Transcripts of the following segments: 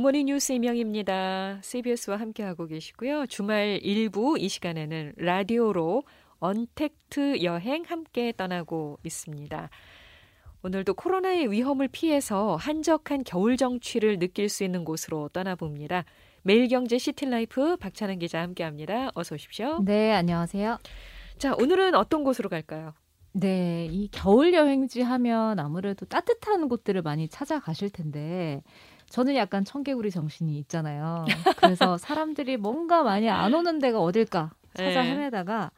굿모닝 뉴스 이명입니다. CBS와 함께하고 계시고요. 주말 일부 이 시간에는 라디오로 언택트 여행 함께 떠나고 있습니다. 오늘도 코로나의 위험을 피해서 한적한 겨울 정취를 느낄 수 있는 곳으로 떠나봅니다. 매일경제 시티라이프 박찬은 기자 함께합니다. 어서 오십시오. 네, 안녕하세요. 자, 오늘은 어떤 곳으로 갈까요? 네, 이 겨울 여행지 하면 아무래도 따뜻한 곳들을 많이 찾아가실 텐데 저는 약간 청개구리 정신이 있잖아요. 그래서 사람들이 뭔가 많이 안 오는 데가 어딜까 찾아 네. 헤매다가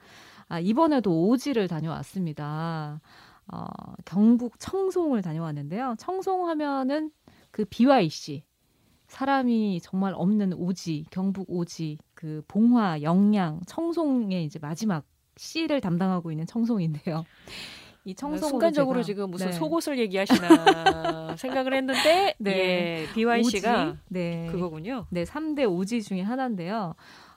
아, 이번에도 오지를 다녀왔습니다. 어, 경북 청송을 다녀왔는데요. 청송 하면은 그 BYC 사람이 정말 없는 오지, 경북 오지, 그 봉화, 영양, 청송의 이제 마지막 씨를 담당하고 있는 청송인데요. 이 청송으로 순간적으로 제가- 지금 무슨 네. 속옷을 얘기하시나 생각을 했는데 네. 예, BYC가 오지, 네. 그거군요. 네, 3대 오지 중에 하나인데요.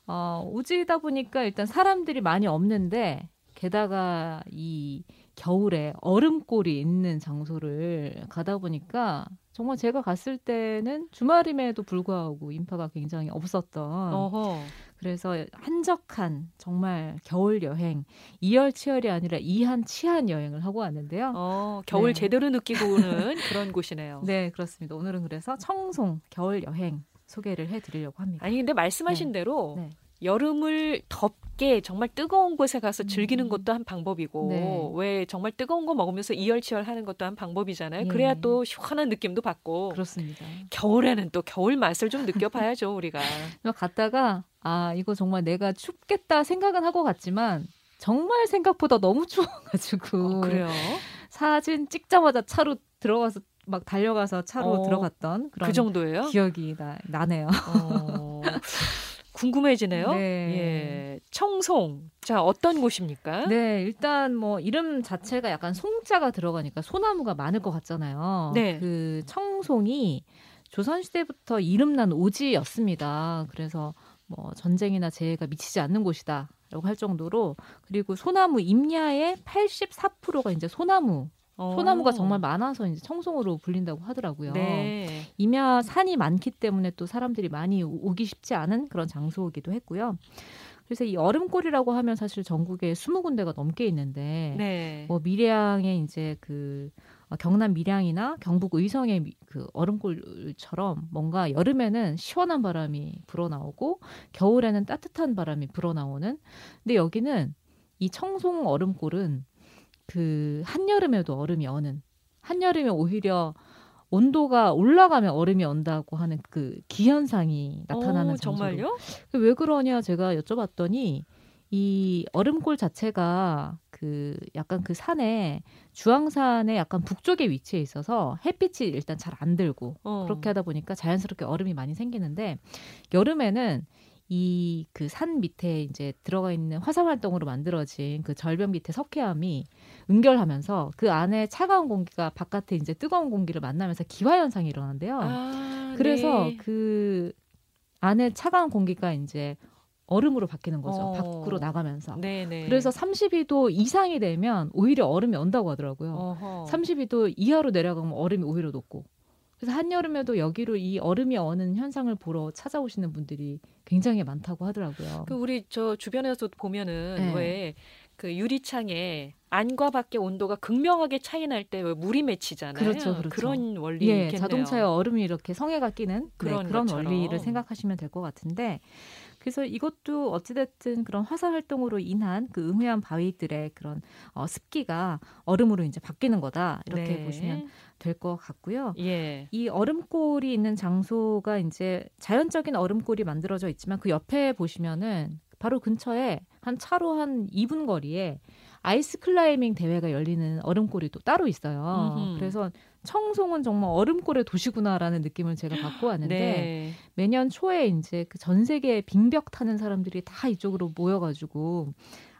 어, 오지다 보니까 일단 사람들이 많이 없는데 게다가 이 겨울에 얼음골이 있는 장소를 가다 보니까 정말 제가 갔을 때는 주말임에도 불구하고 인파가 굉장히 없었던 어허. 그래서 한적한 정말 겨울 여행 이열치열이 아니라 이한 치한 여행을 하고 왔는데요. 어, 겨울 네. 제대로 느끼고 오는 그런 곳이네요. 네, 그렇습니다. 오늘은 그래서 청송 겨울 여행 소개를 해드리려고 합니다. 아니 근데 말씀하신 네. 대로 네. 여름을 덥게 정말 뜨거운 곳에 가서 즐기는 음. 것도 한 방법이고 네. 왜 정말 뜨거운 거 먹으면서 이열치열 하는 것도 한 방법이잖아요. 예. 그래야 또 시원한 느낌도 받고 그렇습니다. 겨울에는 또 겨울 맛을 좀 느껴봐야죠 우리가. 그래서 갔다가 아 이거 정말 내가 춥겠다 생각은 하고 갔지만 정말 생각보다 너무 추워가지고 어, 그래요? 사진 찍자마자 차로 들어가서 막 달려가서 차로 어, 들어갔던 그런 그 정도예요? 기억이 나, 나네요. 어, 궁금해지네요. 네. 예, 청송. 자 어떤 곳입니까? 네, 일단 뭐 이름 자체가 약간 송자가 들어가니까 소나무가 많을 것 같잖아요. 네. 그 청송이 조선시대부터 이름난 오지였습니다. 그래서 뭐 전쟁이나 재해가 미치지 않는 곳이다. 라고 할 정도로 그리고 소나무 임야의 84%가 이제 소나무 어. 소나무가 정말 많아서 이제 청송으로 불린다고 하더라고요. 네. 임야 산이 많기 때문에 또 사람들이 많이 오- 오기 쉽지 않은 그런 장소이기도 했고요. 그래서 이 얼음골이라고 하면 사실 전국에 20군데가 넘게 있는데 네. 뭐 밀양의 이제 그 어, 경남 밀양이나 경북 의성의 미- 그 얼음골처럼 뭔가 여름에는 시원한 바람이 불어나오고 겨울에는 따뜻한 바람이 불어나오는 근데 여기는 이 청송 얼음골은 그 한여름에도 얼음이 어는 한여름에 오히려 온도가 올라가면 얼음이 온다고 하는 그 기현상이 나타나는 어, 장소로 정말요? 왜 그러냐 제가 여쭤봤더니 이 얼음골 자체가 그 약간 그 산에 주황산의 약간 북쪽에 위치해 있어서 햇빛이 일단 잘 안 들고 어. 그렇게 하다 보니까 자연스럽게 얼음이 많이 생기는데 여름에는 이 그 산 밑에 이제 들어가 있는 화산 활동으로 만들어진 그 절벽 밑에 석회암이 응결하면서 그 안에 차가운 공기가 바깥에 이제 뜨거운 공기를 만나면서 기화 현상이 일어난대요. 아, 그래서 네. 그 안에 차가운 공기가 이제 얼음으로 바뀌는 거죠. 어. 밖으로 나가면서. 네네. 그래서 32도 이상이 되면 오히려 얼음이 온다고 하더라고요. 어허. 32도 이하로 내려가면 얼음이 오히려 녹고. 그래서 한여름에도 여기로 이 얼음이 어는 현상을 보러 찾아오시는 분들이 굉장히 많다고 하더라고요. 그 우리 저 주변에서 보면은 네. 왜그 유리창에 안과 밖의 온도가 극명하게 차이 날때왜 물이 맺히잖아요. 그렇죠, 그렇죠. 런 예, 원리겠네요. 자동차에 얼음이 이렇게 성에가 끼는 그런 네, 그런 것처럼. 원리를 생각하시면 될 것 같은데 그래서 이것도 어찌됐든 그런 화산 활동으로 인한 그 음해한 바위들의 그런 어, 습기가 얼음으로 이제 바뀌는 거다 이렇게 네. 보시면 될 것 같고요. 예. 이 얼음골이 있는 장소가 이제 자연적인 얼음골이 만들어져 있지만 그 옆에 보시면은 바로 근처에 한 차로 한 2분 거리에 ice climbing 대회가 열리는 얼음골이 또 따로 있어요. 음흠. 그래서 청송은 정말 얼음골의 도시구나라는 느낌을 제가 받고 왔는데 네. 매년 초에 이제 그 전 세계 빙벽 타는 사람들이 다 이쪽으로 모여가지고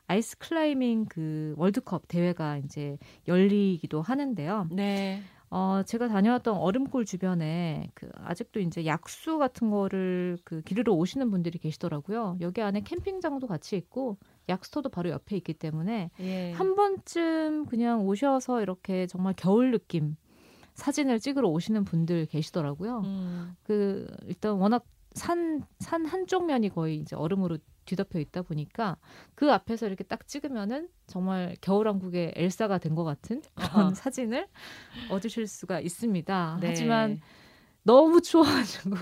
ice climbing 그 월드컵 대회가 이제 열리기도 하는데요. 네. 어, 제가 다녀왔던 얼음골 주변에 그 아직도 이제 약수 같은 거를 그 기르러 오시는 분들이 계시더라고요. 여기 안에 캠핑장도 같이 있고 약스터도 바로 옆에 있기 때문에 예. 한 번쯤 그냥 오셔서 이렇게 정말 겨울 느낌 사진을 찍으러 오시는 분들 계시더라고요. 음. 그 일단 워낙 산 산 한쪽 면이 거의 이제 얼음으로 뒤덮여 있다 보니까 그 앞에서 이렇게 딱 찍으면은 정말 겨울왕국의 엘사가 된 것 같은 그런 아하. 사진을 얻으실 수가 있습니다. 네. 하지만 너무 추워가지고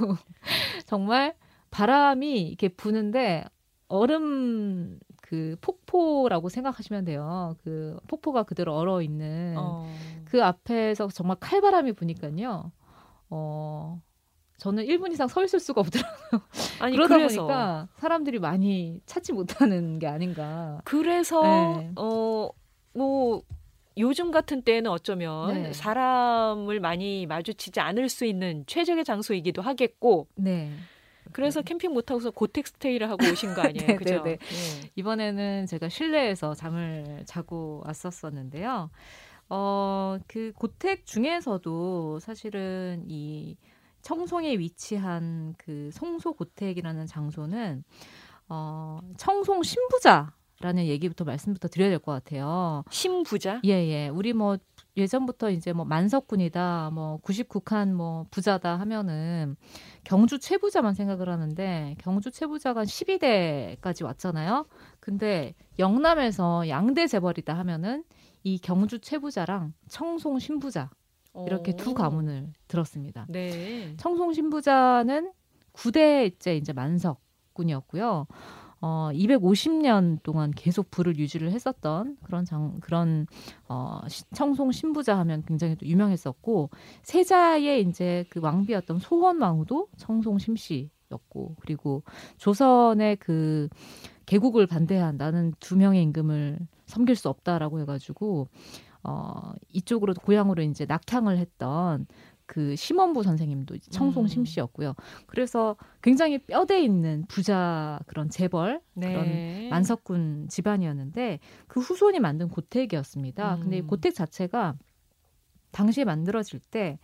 정말 바람이 이렇게 부는데 얼음 그 폭포라고 생각하시면 돼요. 그 폭포가 그대로 얼어 있는 어. 그 앞에서 정말 칼바람이 부니까요. 어 저는 1분 이상 서 있을 수가 없더라고요. 아니 그러다 그래서 보니까 사람들이 많이 찾지 못하는 게 아닌가. 그래서 네. 어뭐 요즘 같은 때는 어쩌면 네. 사람을 많이 마주치지 않을 수 있는 최적의 장소이기도 하겠고 네. 그래서 캠핑 못 하고서 고텍 스테이를 하고 오신 거 아니에요, 네, 그죠? 네, 네. 예. 이번에는 제가 실내에서 잠을 자고 왔었었는데요. 어, 그 고택 중에서도 사실은 이 청송에 위치한 그 송소 고택이라는 장소는 어, 청송 신부자 라는 얘기부터 말씀부터 드려야 될 것 같아요. 신부자. 예, 예. 우리 뭐 예전부터 이제 뭐 만석군이다, 뭐 99칸 뭐 부자다 하면은 경주 최부자만 생각을 하는데 경주 최부자가 12대까지 왔잖아요. 근데 영남에서 양대 재벌이다 하면은 이 경주 최부자랑 청송 신부자 이렇게 두 오. 가문을 들었습니다. 네. 청송 신부자는 9대째 이제 만석군이었고요. 어, 250년 동안 계속 부를 유지를 했었던 그런 장, 그런 어, 시- 청송 신부자 하면 굉장히 또 유명했었고 세자의 이제 그 왕비였던 소원 왕후도 청송 심씨였고 그리고 조선의 그 개국을 반대한 나는 두 명의 임금을 섬길 수 없다라고 해가지고 어, 이쪽으로 고향으로 이제 낙향을 했던 그 심원부 선생님도 청송 음. 심씨였고요. 그래서 굉장히 뼈대 있는 부자 그런 재벌 네. 만석군 집안이었는데 그 후손이 만든 고택이었습니다. 근데 이 음. 고택 자체가 당시에 만들어질 때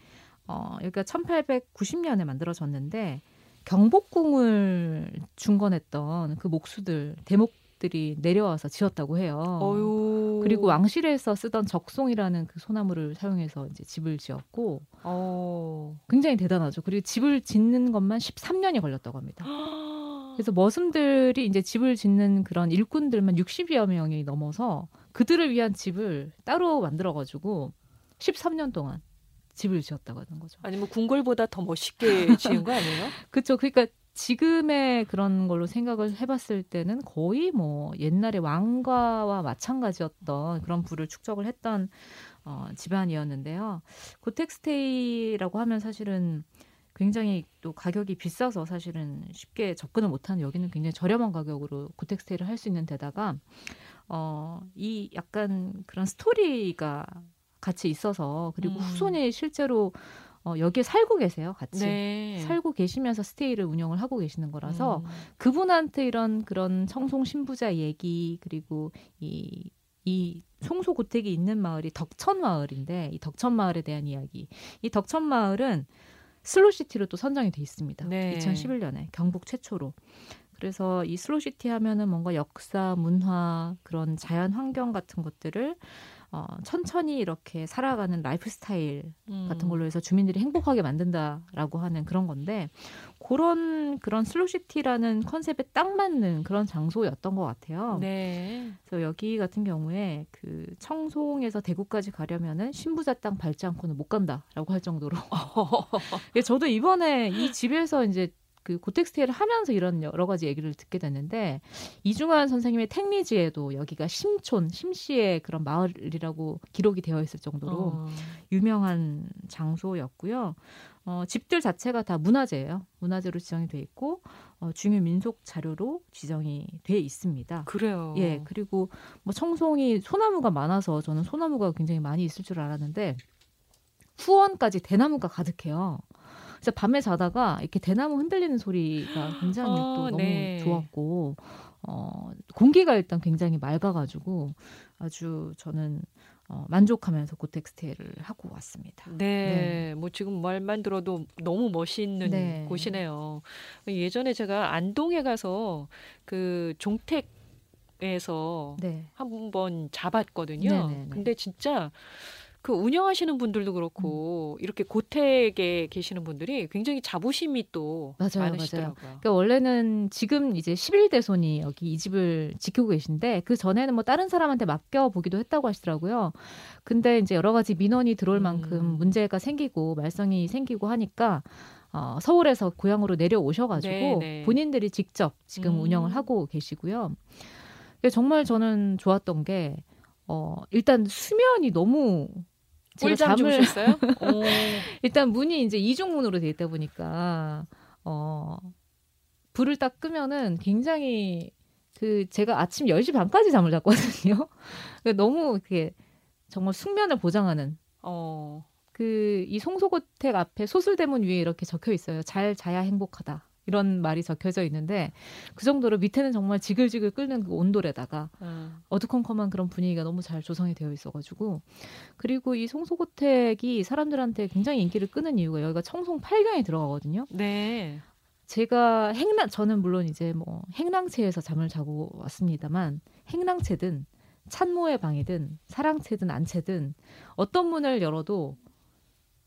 어, 여기가 1890년에 만들어졌는데 경복궁을 중건했던 그 목수들 대목 들이 내려와서 지었다고 해요. 어유. 그리고 왕실에서 쓰던 적송이라는 그 소나무를 사용해서 이제 집을 지었고 어. 굉장히 대단하죠. 그리고 집을 짓는 것만 13년이 걸렸다고 합니다. 그래서 머슴들이 이제 집을 짓는 그런 일꾼들만 60여 명이 넘어서 그들을 위한 집을 따로 만들어 가지고 13년 동안 집을 지었다고 하는 거죠. 아니 뭐 궁궐보다 더 멋있게 지은 거 아니에요? 그렇죠. 그러니까 지금의 그런 걸로 생각을 해봤을 때는 거의 뭐 옛날에 왕가와 마찬가지였던 그런 부를 축적을 했던 어, 집안이었는데요. 고텍스테이라고 하면 사실은 굉장히 또 가격이 비싸서 사실은 쉽게 접근을 못하는 여기는 굉장히 저렴한 가격으로 고텍스테이를 할 수 있는 데다가 어, 이 약간 그런 스토리가 같이 있어서 그리고 음. 후손이 실제로 어, 여기에 살고 계세요, 같이. 네. 살고 계시면서 stay를 운영을 하고 계시는 거라서 음. 그분한테 이런 그런 청송 심부자 얘기 그리고 이, 이 송소 고택이 있는 마을이 덕천 마을인데 이 덕천 마을에 대한 이야기. 이 덕천 마을은 슬로시티로 또 선정이 돼 있습니다. 네. 2011년에 경북 최초로. 그래서 이 슬로시티 하면은 뭔가 역사, 문화, 그런 자연 환경 같은 것들을 어, 천천히 이렇게 살아가는 라이프 스타일 같은 음. 걸로 해서 주민들이 행복하게 만든다라고 하는 그런 건데 그런 그런 슬로시티라는 컨셉에 딱 맞는 그런 장소였던 것 같아요. 네. 그래서 여기 같은 경우에 그 청송에서 대구까지 가려면은 심부자 땅 밟지 않고는 못 간다라고 할 정도로. 예, 저도 이번에 이 집에서 이제 그 고택 stay를 하면서 이런 여러 가지 얘기를 듣게 됐는데 이중환 선생님의 택리지에도 여기가 심촌 심씨의 그런 마을이라고 기록이 되어 있을 정도로 어. 유명한 장소였고요. 어, 집들 자체가 다 문화재예요. 문화재로 지정이 돼 있고 어, 중요 민속 자료로 지정이 돼 있습니다. 그래요. 예, 그리고 뭐 청송이 소나무가 많아서 저는 소나무가 굉장히 많이 있을 줄 알았는데 후원까지 대나무가 가득해요. 그래서 밤에 자다가 이렇게 대나무 흔들리는 소리가 굉장히 어, 또 너무 네. 좋았고 어, 공기가 일단 굉장히 맑아가지고 아주 저는 어, 만족하면서 고텍스테이를 하고 왔습니다. 네, 뭐 지금 말만 들어도 너무 멋있는 네. 곳이네요. 예전에 제가 안동에 가서 그 종택 에서 네. 한번 잡았거든요. 네네네. 근데 진짜 그 운영하시는 분들도 그렇고 음. 이렇게 고택에 계시는 분들이 굉장히 자부심이 또 맞아요, 많으시더라고요. 맞아요. 그러니까 원래는 지금 이제 11대손이 여기 이 집을 지키고 계신데 그 전에는 뭐 다른 사람한테 맡겨 보기도 했다고 하시더라고요. 근데 이제 여러 가지 민원이 들어올 만큼 음. 문제가 생기고 말썽이 생기고 하니까 어, 서울에서 고향으로 내려오셔가지고 네네. 네. 본인들이 직접 지금 음. 운영을 하고 계시고요. 정말 저는 좋았던 게 어, 일단 수면이 너무 제가 잠을 셨어요 일단 문이 이제 이중문으로 돼 있다 보니까 어 불을 딱 끄면은 굉장히 그 제가 아침 10시 반까지 잠을 잤거든요. 너무 그게 정말 숙면을 보장하는 어. 그 이 송소고택 앞에 소술대문 위에 이렇게 적혀 있어요. 잘 자야 행복하다. 이런 말이 적혀져 있는데 그 정도로 밑에는 정말 지글지글 끓는 그 온돌에다가 음. 어두컴컴한 그런 분위기가 너무 잘 조성이 되어 있어가지고 그리고 이 송소고택이 사람들한테 굉장히 인기를 끄는 이유가 여기가 청송 8강에 들어가거든요. 네. 제가 행랑 저는 물론 이제 뭐 행랑채에서 잠을 자고 왔습니다만 행랑채든 찬모의 방이든 사랑채든 안채든 어떤 문을 열어도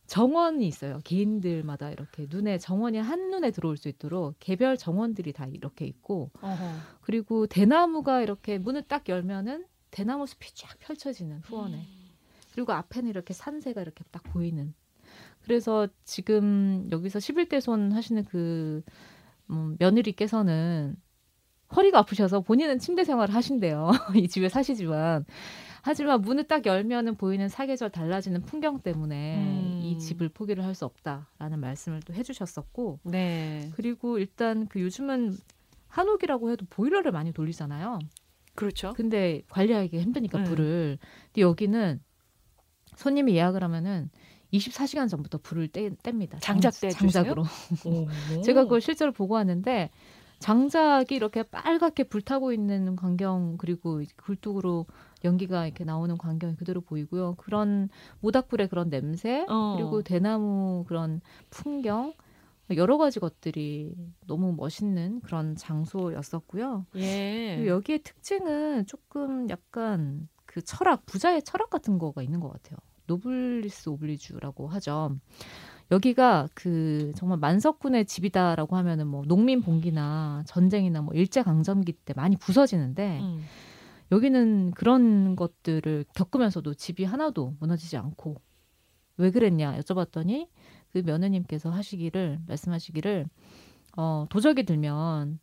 정원이 있어요. 개인들마다 이렇게 눈에 정원이 한 눈에 들어올 수 있도록 개별 정원들이 다 이렇게 있고 어허. 그리고 대나무가 이렇게 문을 딱 열면은 대나무 숲이 쫙 펼쳐지는 후원에 음. 그리고 앞에는 이렇게 산세가 이렇게 딱 보이는 그래서 지금 여기서 11대 손 하시는 그 음, 며느리께서는 허리가 아프셔서 본인은 침대 생활을 하신대요. 이 집에 사시지만 하지만 문을 딱 열면은 보이는 사계절 달라지는 풍경 때문에 음. 이 집을 포기를 할 수 없다라는 말씀을 또 해주셨었고, 네. 그리고 일단 그 요즘은 한옥이라고 해도 보일러를 많이 돌리잖아요. 그렇죠. 근데 관리하기 힘드니까 음. 불을. 근데 여기는 손님이 예약을 하면은 24시간 전부터 불을 떼, 뗍니다. 장작 떼 장작으로. 제가 그걸 실제로 보고 왔는데 장작이 이렇게 빨갛게 불타고 있는 광경 그리고 굴뚝으로 연기가 이렇게 나오는 광경이 그대로 보이고요. 그런 모닥불의 그런 냄새 어. 그리고 대나무 그런 풍경 여러 가지 것들이 너무 멋있는 그런 장소였었고요. 예. 그리고 여기의 특징은 조금 약간 그 철학 부자의 철학 같은 거가 있는 것 같아요. 노블리스 오블리주라고 하죠. 여기가 그 정말 만석꾼의 집이다라고 하면은 뭐 농민 봉기나 전쟁이나 뭐 일제 강점기 때 많이 부서지는데 음. 여기는 그런 것들을 겪으면서도 집이 하나도 무너지지 않고 왜 그랬냐 여쭤봤더니 그 며느님께서 하시기를 말씀하시기를 어 도적이 들면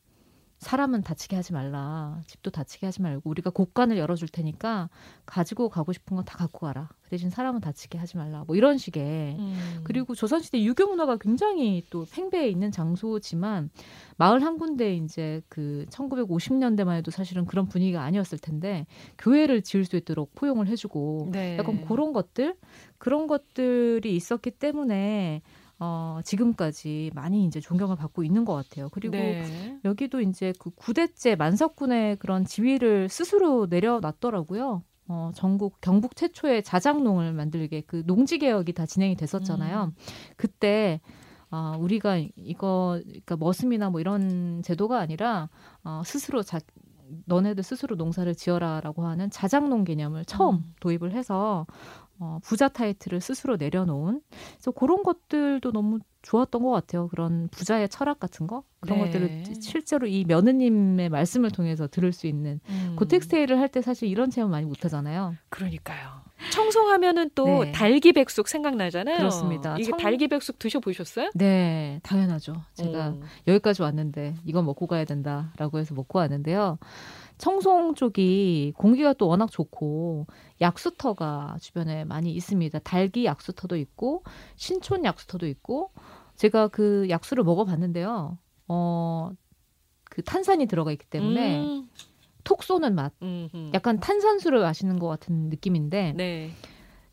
사람은 다치게 하지 말라. 집도 다치게 하지 말고 우리가 곳간을 열어줄 테니까 가지고 가고 싶은 건 다 갖고 가라. 그 대신 사람은 다치게 하지 말라. 뭐 이런 식의 음. 그리고 조선시대 유교 문화가 굉장히 또 팽배해 있는 장소지만 마을 한 군데 이제 그 1950년대만 해도 사실은 그런 분위기가 아니었을 텐데 교회를 지을 수 있도록 포용을 해주고 네. 약간 그런 것들 그런 것들이 있었기 때문에 어, 지금까지 많이 이제 존경을 받고 있는 것 같아요. 그리고 네. 여기도 이제 그 구대째 만석군의 그런 지위를 스스로 내려놨더라고요. 어, 전국 경북 최초의 자작농을 만들게 그 농지 개혁이 다 진행이 됐었잖아요. 음. 그때 아, 어, 우리가 이거 그러니까 머슴이나 뭐 이런 제도가 아니라 어, 스스로 자, 너네들 스스로 농사를 지어라라고 하는 자작농 개념을 처음 음. 도입을 해서 어, 부자 타이틀을 스스로 내려놓은 그래서 그런 것들도 너무 좋았던 것 같아요. 그런 부자의 철학 같은 거 그런 네. 것들을 실제로 이 며느님의 말씀을 통해서 들을 수 있는 음. 고텍스테이를 할 때 사실 이런 체험 많이 못 하잖아요. 그러니까요. 청송하면은 또 네. 달기백숙 생각나잖아요. 그렇습니다. 이게 청... 달기백숙 드셔보셨어요? 네, 당연하죠. 제가 음. 여기까지 왔는데 이거 먹고 가야 된다라고 해서 먹고 왔는데요. 청송 쪽이 공기가 또 워낙 좋고 약수터가 주변에 많이 있습니다. 달기 약수터도 있고 신촌 약수터도 있고 제가 그 약수를 먹어봤는데요. 어, 그 탄산이 들어가 있기 때문에 음. 톡 쏘는 맛. 음흠. 약간 탄산수를 마시는 것 같은 느낌인데. 네.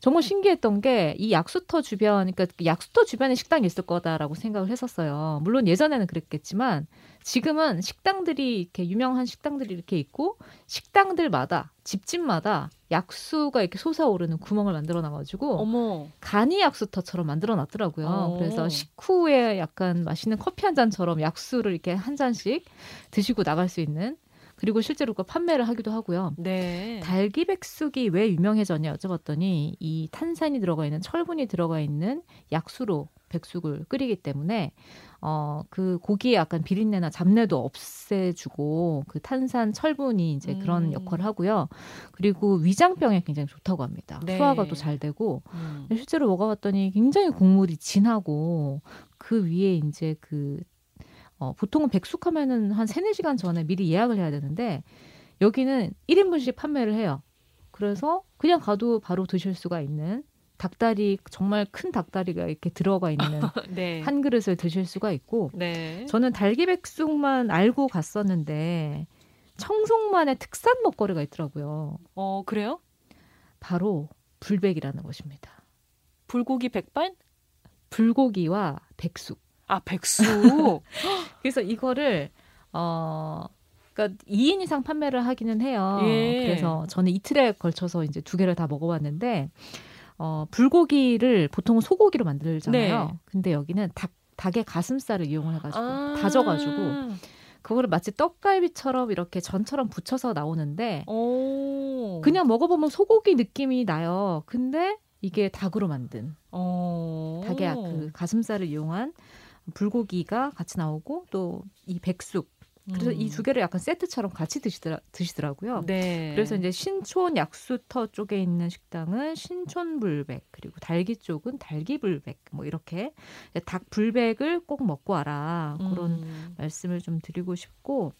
정말 신기했던 게 이 약수터 주변, 그러니까 약수터 주변에 식당이 있을 거다라고 생각을 했었어요. 물론 예전에는 그랬겠지만 지금은 식당들이 이렇게 유명한 식당들이 이렇게 있고 식당들마다 집집마다 약수가 이렇게 솟아오르는 구멍을 만들어 놔가지고 어머. 간이 약수터처럼 만들어 놨더라고요. 어. 그래서 식후에 약간 맛있는 커피 한 잔처럼 약수를 이렇게 한 잔씩 드시고 나갈 수 있는 그리고 실제로 그 판매를 하기도 하고요. 네. 달기백숙이 왜 유명해졌냐 여쭤봤더니 이 탄산이 들어가 있는 철분이 들어가 있는 약수로 백숙을 끓이기 때문에 어 그 고기에 약간 비린내나 잡내도 없애주고 그 탄산 철분이 이제 그런 음. 역할을 하고요. 그리고 위장병에 굉장히 좋다고 합니다. 네. 소화가 또 잘 되고 음. 실제로 먹어봤더니 굉장히 국물이 진하고 그 위에 이제 그 어, 보통은 백숙하면은 한 3, 4시간 전에 미리 예약을 해야 되는데 여기는 1인분씩 판매를 해요. 그래서 그냥 가도 바로 드실 수가 있는 닭다리 정말 큰 닭다리가 이렇게 들어가 있는 네. 한 그릇을 드실 수가 있고 네. 저는 달기백숙만 알고 갔었는데 청송만의 특산 먹거리가 있더라고요. 어, 그래요? 바로 불백이라는 것입니다. 불고기 백반? 불고기와 백숙. 아, 백숙. 그래서 이거를 어 그러니까 2인 이상 판매를 하기는 해요. 예. 그래서 저는 이틀에 걸쳐서 이제 두 개를 다 먹어봤는데 어 불고기를 보통 소고기로 만들잖아요. 네. 근데 여기는 닭 닭의 가슴살을 이용을 해가지고 아. 다져가지고 그거를 마치 떡갈비처럼 이렇게 전처럼 붙여서 나오는데 오. 그냥 먹어보면 소고기 느낌이 나요. 근데 이게 닭으로 만든 어. 닭의 그 가슴살을 이용한 불고기가 같이 나오고 또 이 백숙 그래서 이두 개를 약간 세트처럼 같이 드시더라, 드시더라고요. 음. 네. 그래서 이제 신촌 약수터 쪽에 있는 식당은 신촌 불백 그리고 달기 쪽은 달기 불백 뭐 이렇게 닭 불백을 꼭 먹고 와라 그런 음. 말씀을 좀 드리고 싶고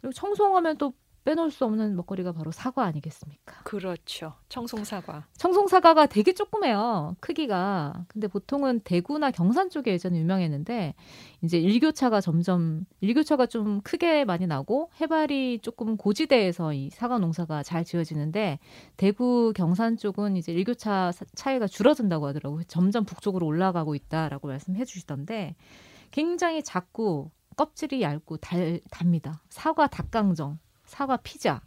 그리고 청송하면 또 빼놓을 수 없는 먹거리가 바로 사과 아니겠습니까? 그렇죠. 청송 사과. 청송 사과가 되게 조그매요. 크기가. 근데 보통은 대구나 경산 쪽에 예전에 유명했는데 이제 일교차가 점점 일교차가 좀 크게 많이 나고 해발이 조금 고지대에서 이 사과 농사가 잘 지어지는데 대구 경산 쪽은 이제 일교차 사- 차이가 줄어든다고 하더라고요. 점점 북쪽으로 올라가고 있다라고 말씀해 주시던데 굉장히 작고 껍질이 얇고 달 답니다. 사과 닭강정, 사과 피자,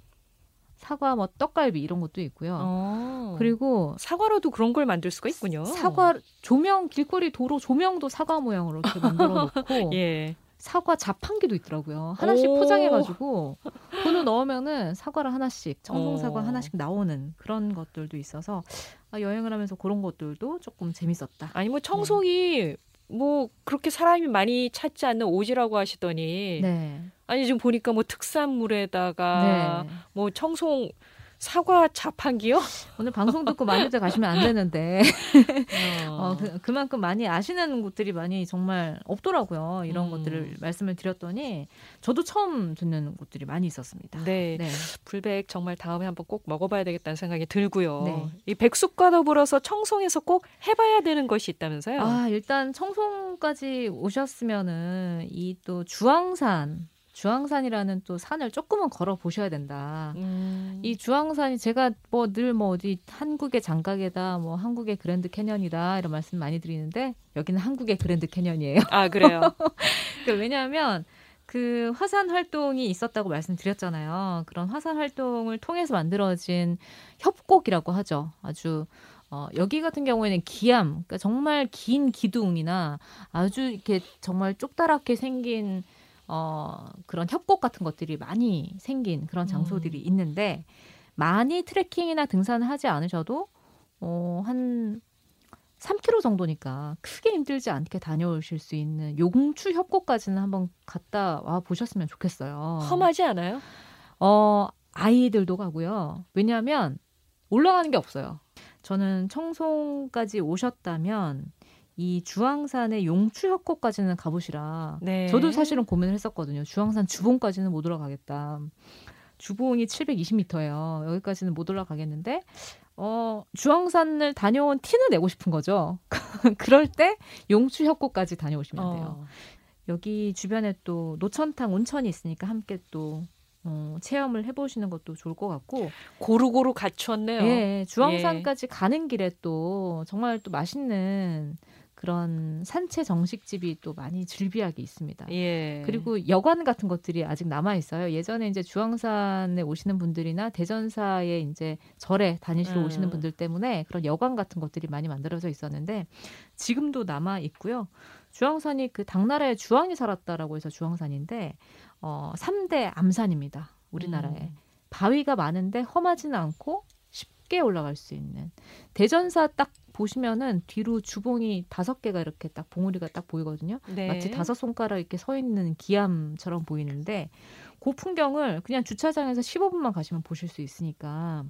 사과 뭐 떡갈비 이런 것도 있고요. 어. 그리고 사과로도 그런 걸 만들 수가 있군요. 사과 조명 길거리 도로 조명도 사과 모양으로 이렇게 만들어 놓고 예. 사과 자판기도 있더라고요. 하나씩 오. 포장해가지고 돈을 넣으면은 사과를 하나씩 청송 사과 어. 하나씩 나오는 그런 것들도 있어서 아, 여행을 하면서 그런 것들도 조금 재밌었다. 아니 뭐 청송이 뭐 그렇게 사람이 많이 찾지 않는 오지라고 하시더니 네. 아니 지금 보니까 뭐 특산물에다가 네. 뭐 청송 사과 자판기요? 오늘 방송 듣고 많이들 가시면 안 되는데 어. 어, 그, 그만큼 많이 아시는 곳들이 많이 정말 없더라고요. 이런 음. 것들을 말씀을 드렸더니 저도 처음 듣는 곳들이 많이 있었습니다. 네. 네. 불백 정말 다음에 한번 꼭 먹어봐야 되겠다는 생각이 들고요. 네. 이 백숙과 더불어서 청송에서 꼭 해봐야 되는 것이 있다면서요? 아, 일단 청송까지 오셨으면은 이 또 주황산, 주황산이라는 또 산을 조금은 걸어 보셔야 된다. 음. 이 주황산이 제가 뭐 늘뭐 어디 한국의 장각이다, 뭐 한국의 그랜드 캐년이다 이런 말씀 많이 드리는데 여기는 한국의 그랜드 캐년이에요. 아 그래요. 그 왜냐하면 그 화산 활동이 있었다고 말씀드렸잖아요. 그런 화산 활동을 통해서 만들어진 협곡이라고 하죠. 아주 어, 여기 같은 경우에는 기암, 그러니까 정말 긴 기둥이나 아주 이렇게 정말 쪽다랗게 생긴 어, 그런 협곡 같은 것들이 많이 생긴 그런 장소들이 음. 있는데 많이 트레킹이나 등산을 하지 않으셔도 어, 한 3km 정도니까 크게 힘들지 않게 다녀오실 수 있는 용추 협곡까지는 한번 갔다 와 보셨으면 좋겠어요. 험하지 않아요? 어, 아이들도 가고요. 왜냐하면 올라가는 게 없어요. 저는 청송까지 오셨다면 이 주황산의 용추 협곡까지는 가보시라. 네. 저도 사실은 고민을 했었거든요. 주황산 주봉까지는 못 올라가겠다. 주봉이 720m예요. 여기까지는 못 올라가겠는데 어, 주황산을 다녀온 티는 내고 싶은 거죠. 그럴 때 용추 협곡까지 다녀오시면 돼요. 어. 여기 주변에 또 노천탕 온천이 있으니까 함께 또 어, 체험을 해보시는 것도 좋을 것 같고, 고루고루 갖췄네요. 예, 주황산까지 가는 길에 또 정말 또 맛있는 그런 산채 정식집이 또 많이 즐비하게 있습니다. 예. 그리고 여관 같은 것들이 아직 남아 있어요. 예전에 이제 주황산에 오시는 분들이나 대전사에 이제 절에 다니시러 음. 오시는 분들 때문에 그런 여관 같은 것들이 많이 만들어져 있었는데 지금도 남아 있고요. 주황산이 그 당나라에 주황이 살았다라고 해서 주황산인데 어 3대 암산입니다. 우리나라에. 음. 바위가 많은데 험하지는 않고 쉽게 올라갈 수 있는 대전사 딱 보시면은 뒤로 주봉이 다섯 개가 이렇게 딱 봉우리가 딱 보이거든요. 네. 마치 다섯 손가락 이렇게 서 있는 기암처럼 보이는데 그 풍경을 그냥 주차장에서 15분만 가시면 보실 수 있으니까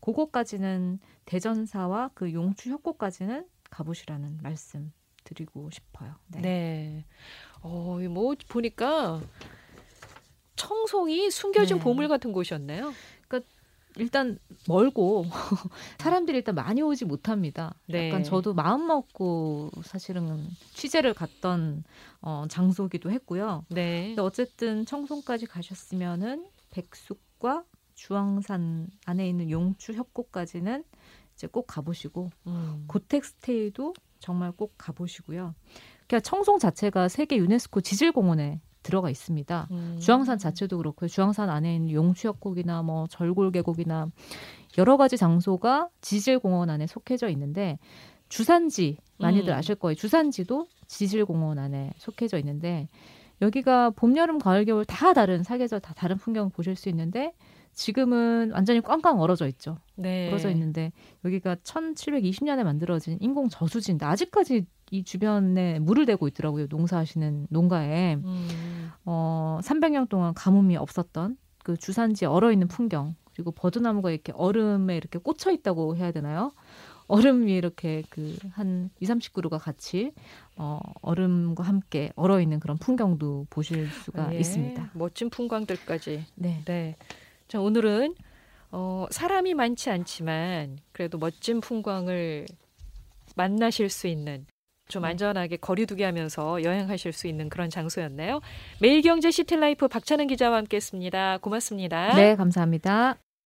그거까지는 대전사와 그 용추 협곡까지는 가보시라는 말씀 드리고 싶어요. 네. 네. 어, 이뭐 보니까 청송이 숨겨진 네. 보물 같은 곳이었네요. 일단 멀고 사람들이 일단 많이 오지 못합니다. 네. 약간 저도 마음 먹고 사실은 취재를 갔던 어, 장소기도 했고요. 네. 근데 어쨌든 청송까지 가셨으면은 백숙과 주황산 안에 있는 용추 협곡까지는 이제 꼭 가보시고 음. 고택 스테이도 정말 꼭 가보시고요. 그러니까 청송 자체가 세계 유네스코 지질공원에 들어가 있습니다. 음. 주황산 자체도 그렇고요. 주황산 안에 있는 용추협곡이나 뭐 절골계곡이나 여러 가지 장소가 지질공원 안에 속해져 있는데 주산지 많이들 음. 아실 거예요. 주산지도 지질공원 안에 속해져 있는데 여기가 봄, 여름, 가을, 겨울 다 다른 사계절 다 다른 풍경 보실 수 있는데 지금은 완전히 꽝꽝 얼어져 있죠. 네. 얼어져 있는데 여기가 1720년에 만들어진 인공 저수지인데 아직까지 이 주변에 물을 대고 있더라고요. 농사하시는 농가에. 음. 어, 300년 동안 가뭄이 없었던 그 주산지 얼어 있는 풍경 그리고 버드나무가 이렇게 얼음에 이렇게 꽂혀 있다고 해야 되나요? 얼음 위에 이렇게 그 한 2, 30그루가 같이 어, 얼음과 함께 얼어 있는 그런 풍경도 보실 수가 예, 있습니다. 멋진 풍광들까지. 네. 네. 자, 오늘은 어, 사람이 많지 않지만 그래도 멋진 풍광을 만나실 수 있는 좀 네. 안전하게 거리두기 하면서 여행하실 수 있는 그런 장소였네요. 매일경제 시티라이프 박찬은 기자와 함께했습니다. 고맙습니다. 네, 감사합니다.